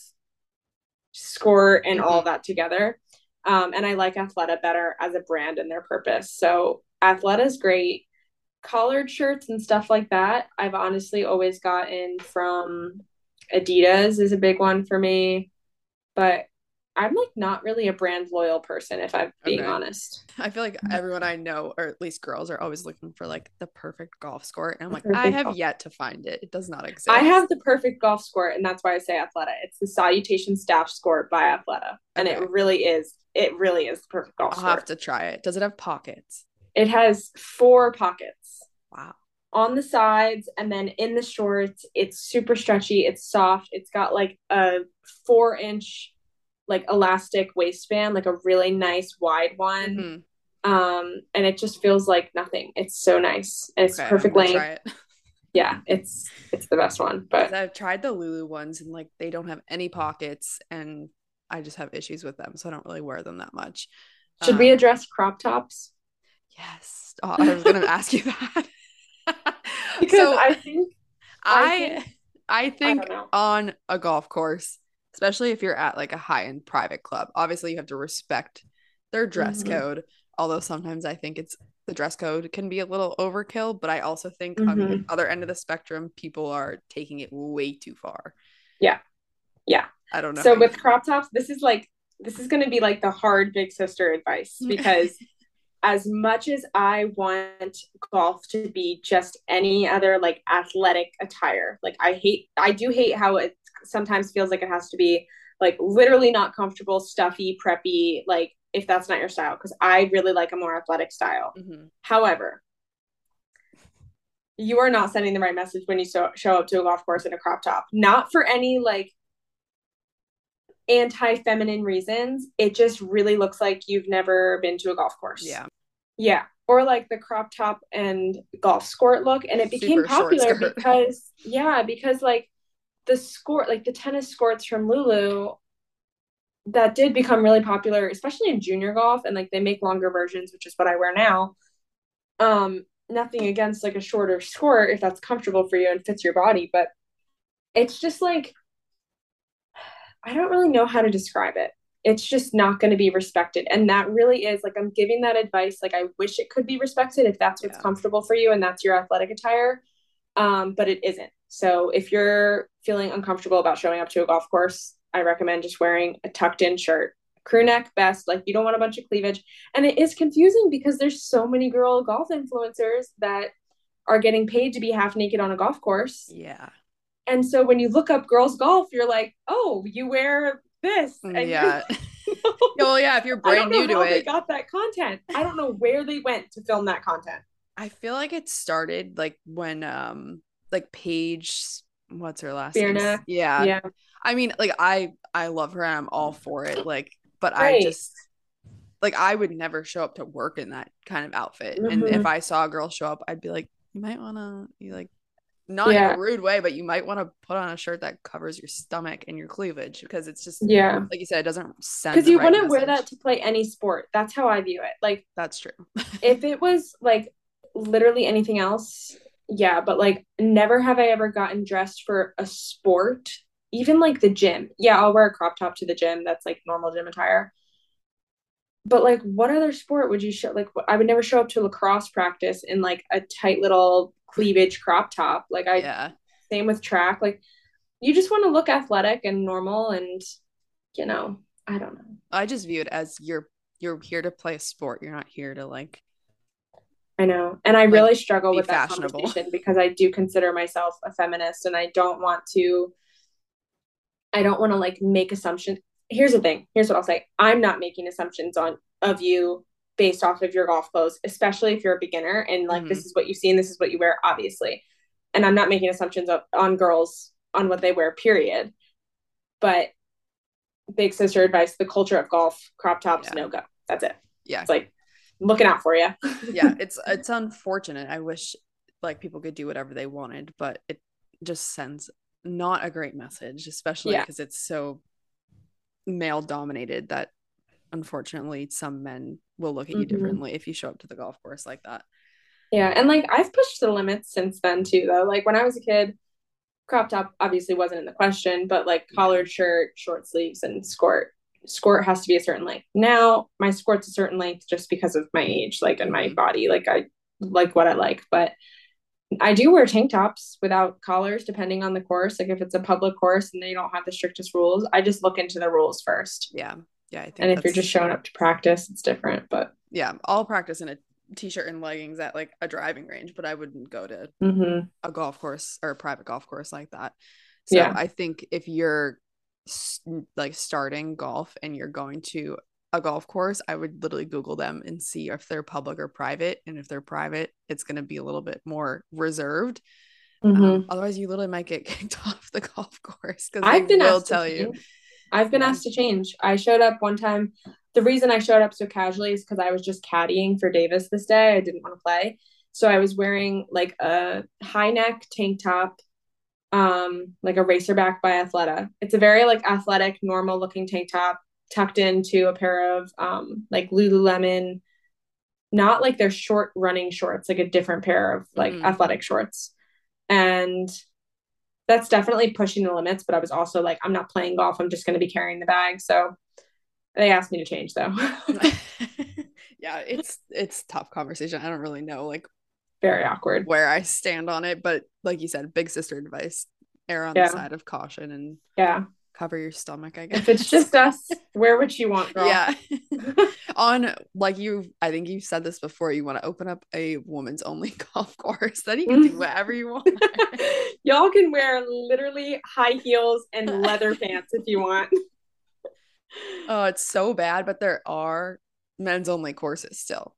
skort and all Mhm. that together. Um, and I like Athleta better as a brand and their purpose. So Athleta is great. Collared shirts and stuff like that, I've honestly always gotten from Adidas is a big one for me. But I'm like not really a brand loyal person, if I'm being Okay. honest. I feel like everyone I know, or at least girls, are always looking for like the perfect golf skort. And I'm like, I have golf- yet to find it. It does not exist. I have the perfect golf skort, and that's why I say Athleta. It's the Salutation Stash Skort by Athleta, and Okay. it really is. It really is the perfect golf I'll skort. have to try it. Does it have pockets? It has four pockets Wow. on the sides, and then in the shorts, it's super stretchy. It's soft. It's got like a four inch like elastic waistband, like a really nice wide one. Mhm. Um, and it just feels like nothing. It's so nice. And it's Okay, perfect length. it. (laughs) Yeah, it's it's the best one. But I've tried the Lulu ones and like they don't have any pockets and I just have issues with them, so I don't really wear them that much. should we Um, address crop tops? Yes. Oh, I was gonna ask you that. (laughs) Because so I think I I I think don't on a golf course, especially if you're at like a high-end private club, obviously you have to respect their dress Mhm. code. Although sometimes I think it's the dress code can be a little overkill, but I also think on the Mhm. other end of the spectrum, people are taking it way too far. Yeah. Yeah. I don't know. So with crop tops, this is like this is going to be like the hard big sister advice (laughs) because as much as I want golf to be just any other like athletic attire, like I hate I do hate how it sometimes feels like it has to be like literally not comfortable, stuffy, preppy, like if that's not your style because I really like a more athletic style. Mhm. However, you are not sending the right message when you so, show up to a golf course in a crop top. Not for any like anti-feminine reasons. It just really looks like you've never been to a golf course. Yeah. Yeah. Or like the crop top and golf skirt look. And it became Super popular because yeah, because like the skirt, like the tennis skirts from Lulu that did become really popular, especially in junior golf, and like they make longer versions, which is what I wear now. Um, nothing against like a shorter skirt if that's comfortable for you and fits your body, but it's just like I don't really know how to describe it. It's just not going to be respected. And that really is like I'm giving that advice. Like I wish it could be respected if that's what's Yeah. comfortable for you and that's your athletic attire. Um, but it isn't. So if you're feeling uncomfortable about showing up to a golf course, I recommend just wearing a tucked in shirt. Crew neck best, like you don't want a bunch of cleavage. And it is confusing because there's so many girl golf influencers that are getting paid to be half naked on a golf course. Yeah. And so when you look up girls golf, you're like, oh, you wear this. And yeah. (laughs) If you're- well, yeah, if you're I brand don't know new to how they it, got that content. I don't know where they went to film that content. I feel like it started like when um like Paige what's her last Fear name? Yeah. yeah. I mean, like I I love her I'm all for it. Like, but I just like I would never show up to work in that kind of outfit. And Mhm. if I saw a girl show up, I'd be like, you might want to you like not in a rude way, but you might want to put on a shirt that covers your stomach and your cleavage because it's just Yeah. like you said, it doesn't send Because you right wouldn't wear that to play any sport. That's how I view it. Like That's true. (laughs) if it was like literally anything else, yeah, but like never have I ever gotten dressed for a sport, even like the gym. Yeah, I'll wear a crop top to the gym. That's like normal gym attire. But like, what other sport would you show? Like, I would never show up to lacrosse practice in like a tight little cleavage crop top. Like, I yeah. same with track. Like, you just want to look athletic and normal, and you know, I don't know. I just view it as you're you're here to play a sport. You're not here to like I know. And I Like, really struggle with that fashionable. conversation because I do consider myself a feminist and I don't want to I don't want to like make assumptions. Here's the thing. Here's what I'll say. I'm not making assumptions on of you based off of your golf clothes, especially if you're a beginner and like Mhm. this is what you see and this is what you wear obviously. And I'm not making assumptions of, on girls on what they wear period. But big sister advice, the culture of golf, crop tops, Yeah. no go. That's it. yeah. It's like looking out for you. yeah, (laughs) it's it's unfortunate. I wish like people could do whatever they wanted, but it just sends not a great message, especially Yeah. because it's so male dominated that unfortunately some men will look at you Mhm. differently if you show up to the golf course like that. Yeah, and like I've pushed the limits since then too, though. Like when I was a kid, crop top obviously wasn't in the question, but like collared shirt, short sleeves, and skirt. Skirt has to be a certain length. Now my skirt's a certain length just because of my age, like and my Mhm. body. Like I like what I like, but I do wear tank tops without collars depending on the course. Like if it's a public course and they don't have the strictest rules, I just look into the rules first. Yeah. Yeah, I think And if you're just showing up to practice, it's different. But yeah, I'll practice in a t-shirt and leggings at like a driving range, but I wouldn't go to mhm. a golf course or a private golf course like that. So Yeah. I think if you're like starting golf and you're going to a golf course, I would literally Google them and see if they're public or private. And if they're private, it's going to be a little bit more reserved. Mhm. Um, otherwise, you literally might get (laughs) kicked off the golf course because I've been will asked to tell you. I've been asked to change. I showed up one time. The reason I showed up so casually is because I was just caddying for Davis this day. I didn't want to play. So I was wearing like a high neck tank top, um, like a racerback by Athleta. It's a very like athletic, normal looking tank top tucked into a pair of um like Lululemon, not like their short running shorts, like a different pair of like Mhm. athletic shorts. And that's definitely pushing the limits, but I was also like, I'm not playing golf. I'm just going to be carrying the bag. So they asked me to change though. (laughs) (laughs) yeah, it's it's tough conversation. I don't really know like Very awkward. where I stand on it, but like you said, big sister advice: err on Yeah. the side of caution and Yeah. cover your stomach. I guess If it's just (laughs) us, where would you want, girl. yeah. (laughs) on like you, I think you said this before. You want to open up a woman's only (laughs) golf course, then you can do mm. whatever you want. Y'all can wear literally high heels and leather pants if you want. oh, it's so bad, but there are men's only courses still,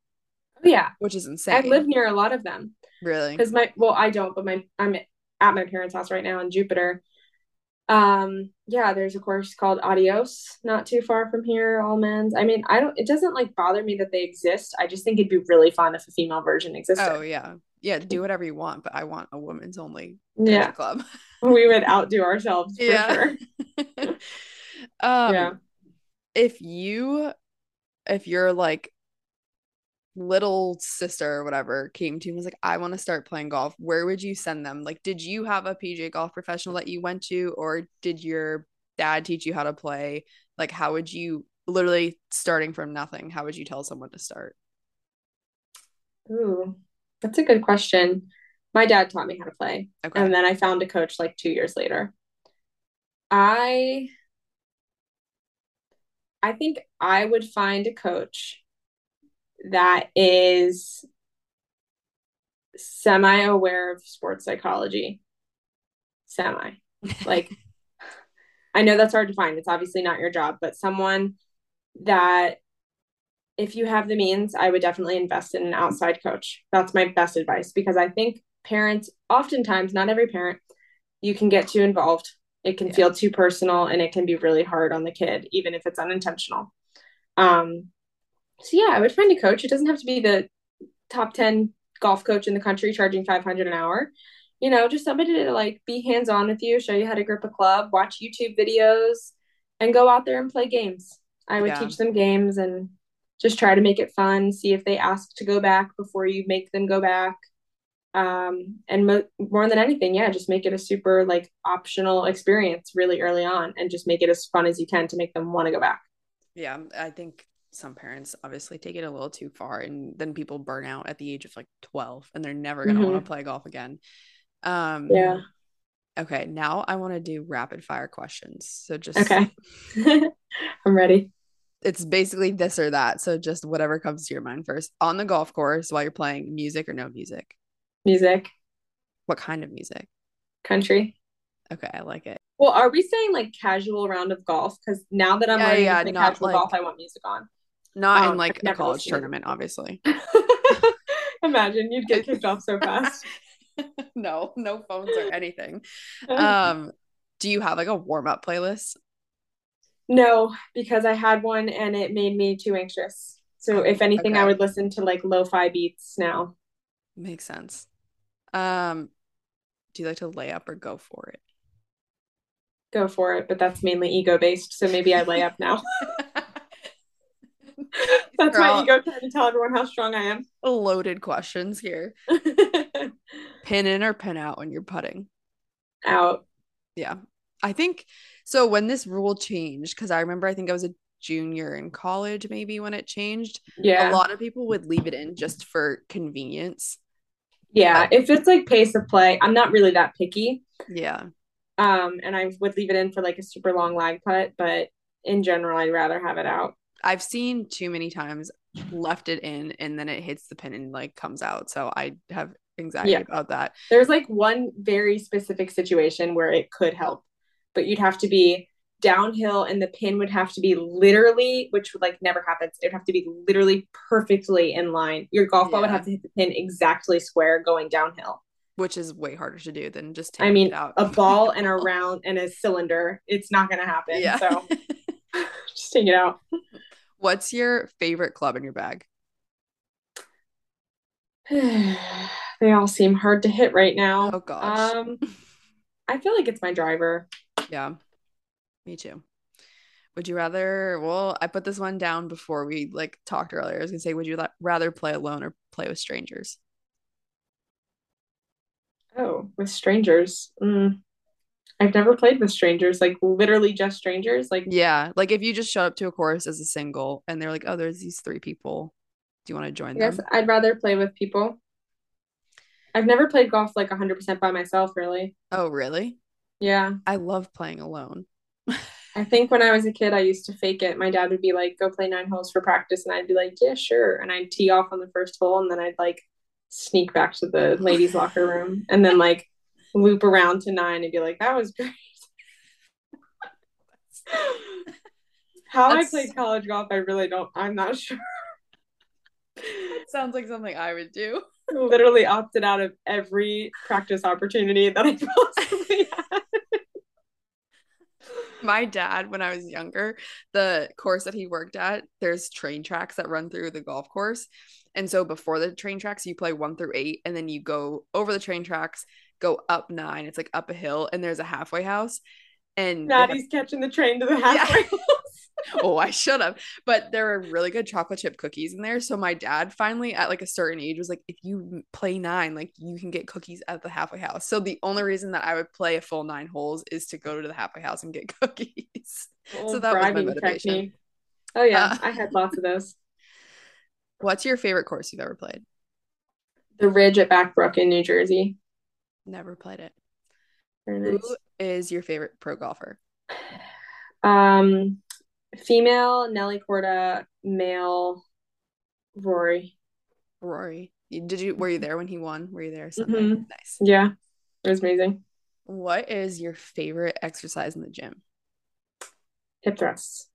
Yeah. which is insane. I live near a lot of them really. because my, well, I don't, but my, I'm at my parents' house right now in Jupiter. Um, yeah, there's a course called Adios, not too far from here, all men's. I mean, I don't, it doesn't like bother me that they exist. I just think it'd be really fun if a female version existed. Oh yeah, yeah. Do whatever you want, but I want a women's only yeah, club. (laughs) we would outdo ourselves for Yeah. sure. (laughs) um, Yeah. if you if your like little sister or whatever came to and was like i want to start playing golf. Where would you send them? Like did you have a PGA golf professional that you went to or did your dad teach you how to play? Like how would you literally starting from nothing how would you tell someone to start? Ooh, that's a good question. My dad taught me how to play, okay. and then I found a coach like two years later. I I think I would find a coach that is semi aware of sports psychology. Semi. (laughs) Like I know that's hard to find. It's obviously not your job, but someone that if you have the means, I would definitely invest in an outside coach. That's my best advice because I think parents, oftentimes, not every parent, you can get too involved. It can yeah. feel too personal and it can be really hard on the kid, even if it's unintentional. Um, so yeah, I would find a coach. It doesn't have to be the top 10 golf coach in the country charging 500 an hour. You know, just somebody to like be hands on with you, show you how to grip a club, watch YouTube videos, and go out there and play games. I would yeah. teach them games and just try to make it fun. See if they ask to go back before you make them go back. Um, and mo- more than anything, yeah, just make it a super like optional experience really early on, and just make it as fun as you can to make them want to go back. Yeah, I think some parents obviously take it a little too far and then people burn out at the age of like 12 and they're never going to mm-hmm. want to play golf again. Um yeah. okay now i want to do rapid fire questions so just okay. (laughs) I'm ready. It's basically this or that so just whatever comes to your mind first. On the golf course while you're playing music or no music? Music. What kind of music? Country. Okay i like it. Well, are we saying like casual round of golf? Because now that I'm yeah, yeah, casual like, golf, I want music on. Not um, in like a college tournament, obviously. (laughs) (laughs) Imagine you'd get kicked off so fast. (laughs) no, no phones or anything. Um, do you have like a warm up playlist? No, because I had one and it made me too anxious. So if anything, okay. I would listen to like lo-fi beats now. Makes sense. Um, do you like to lay up or go for it? Go for it, but that's mainly ego based. So maybe I lay up now. (laughs) That's my ego trying to tell everyone how strong I am. Loaded questions here. (laughs) pin in or pin out when you're putting? Out. Yeah. I think so. When this rule changed, because I remember I think I was a junior in college, maybe when it changed. Yeah. A lot of people would leave it in just for convenience. Yeah. If it's like pace of play, I'm not really that picky. Yeah. Um, and I would leave it in for like a super long lag putt, but in general, I'd rather have it out. I've seen too many times left it in and then it hits the pin and like comes out. So I have anxiety yeah. about that. There's like one very specific situation where it could help, but you'd have to be downhill and the pin would have to be literally, which would like never happens. It would have to be literally perfectly in line. Your golf ball would have to hit the pin exactly square going downhill. Which is way harder to do than just I mean, a ball and a (laughs) round and a cylinder. It's not going to happen. Yeah. So (laughs) (laughs) just take it out. What's your favorite club in your bag? (sighs) they all seem hard to hit right now. Oh gosh. Um, I feel like it's my driver. Yeah, me too. Would you rather? Well, I put this one down before we like talked earlier. I was gonna say, would you rather play alone or play with strangers? Oh, with strangers. Mm. I've never played with strangers, like literally just strangers. Like yeah, like if you just show up to a course as a single and they're like, oh, there's these three people. Do you want to join yes, them? I'd rather play with people. I've never played golf like 100% by myself, really. Oh, really? Yeah. I love playing alone. I think when I was a kid, I used to fake it. My dad would be like, go play nine holes for practice. And I'd be like, yeah, sure. And I'd tee off on the first hole and then I'd like sneak back to the ladies' locker room. And then like loop around to nine and be like, that was great. (laughs) How That's... I played college golf, I really don't, I'm not sure. Sounds like something I would do. Literally opted out of every practice opportunity that I possibly had. My dad, when I was younger, the course that he worked at, there's train tracks that run through the golf course. And so before the train tracks, you play one through eight, and then you go over the train tracks go up nine. It's like up a hill, and there's a halfway house. And Maddie's have, catching the train to the halfway yeah. (laughs) house. oh, I should have. But there are really good chocolate chip cookies in there. So my dad finally, at like a certain age, was like, if you play nine, like you can get cookies at the halfway house. So the only reason that I would play a full nine holes is to go to the halfway house and get (laughs) cookies. so that was my motivation. Technique. Oh yeah, uh, I had lots of those. (laughs) What's your favorite course you've ever played? The Ridge at Back Brook in New Jersey. Never played it. Nice. Who is your favorite pro golfer? Um, female Nelly Korda, male Rory. Rory. Did you were you there when he won? Were you there? Mm-hmm. Nice. Yeah, it was amazing. What is your favorite exercise in the gym? hip thrusts.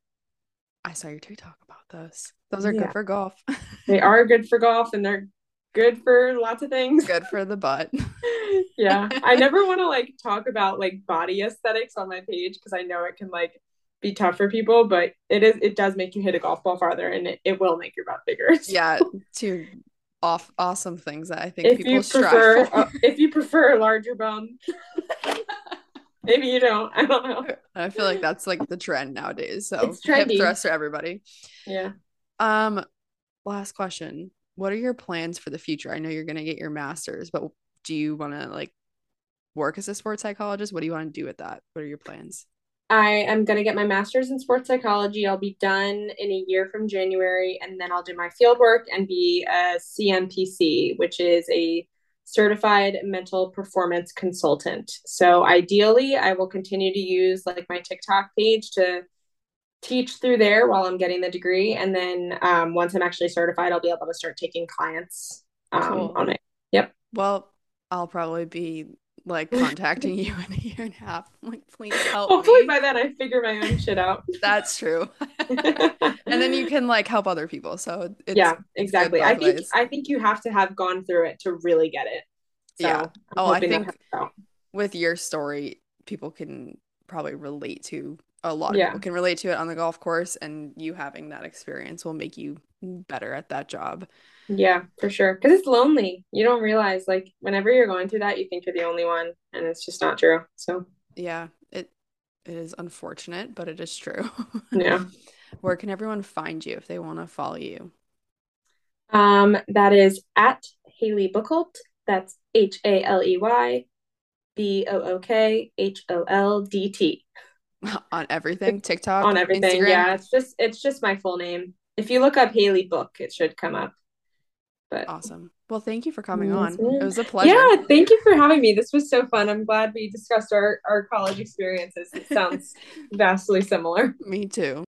I saw your TikTok about those. Those are yeah. good for golf. (laughs) they are good for golf and they're good for lots of things. Good for the butt. (laughs) (laughs) yeah. I never want to like talk about like body aesthetics on my page because I know it can like be tough for people, but it is it does make you hit a golf ball farther and it, it will make your butt bigger. So. (laughs) Yeah, two off awesome things that I think if people you prefer, uh, if you prefer a larger bum. Maybe you don't. I don't know. I feel like that's like the trend nowadays. So it's hip thrust for everybody. Yeah. Um, last question. What are your plans for the future? I know you're gonna get your master's, but do you want to like work as a sports psychologist? What do you want to do with that? What are your plans? I am going to get my master's in sports psychology. I'll be done in a year from January, and then I'll do my field work and be a CMPC, which is a certified mental performance consultant. So ideally, I will continue to use like my TikTok page to teach through there while I'm getting the degree, and then um, once I'm actually certified, I'll be able to start taking clients um, cool. on it. Yep. Well, I'll probably be like (laughs) contacting you in a year and a half. I'm (laughs) like, please help. Hopefully me. by then I figure my own shit out. (laughs) That's true. and then you can like help other people. So it's yeah, exactly. I think ways. I think you have to have gone through it to really get it. So yeah. oh, I think with your story, people can probably relate to a lot yeah. of people can relate to it on the golf course, and you having that experience will make you better at that job. Yeah, for sure. Because it's lonely. You don't realize, like, whenever you're going through that, you think you're the only one, and it's just not true. So, yeah, it it is unfortunate, but it is true. (laughs) yeah. Where can everyone find you if they want to follow you? Um, that is at Haley Bookholdt. That's H A L Y B O O K H O L D T. On everything, TikTok, on everything. Instagram? Yeah, it's just it's just my full name. If you look up Haley Book, it should come up. But awesome. Well, thank you for coming mm, on. It was a pleasure. Yeah, thank you for having me. This was so fun. I'm glad we discussed our, our college experiences. It sounds (laughs) vastly similar. Me too.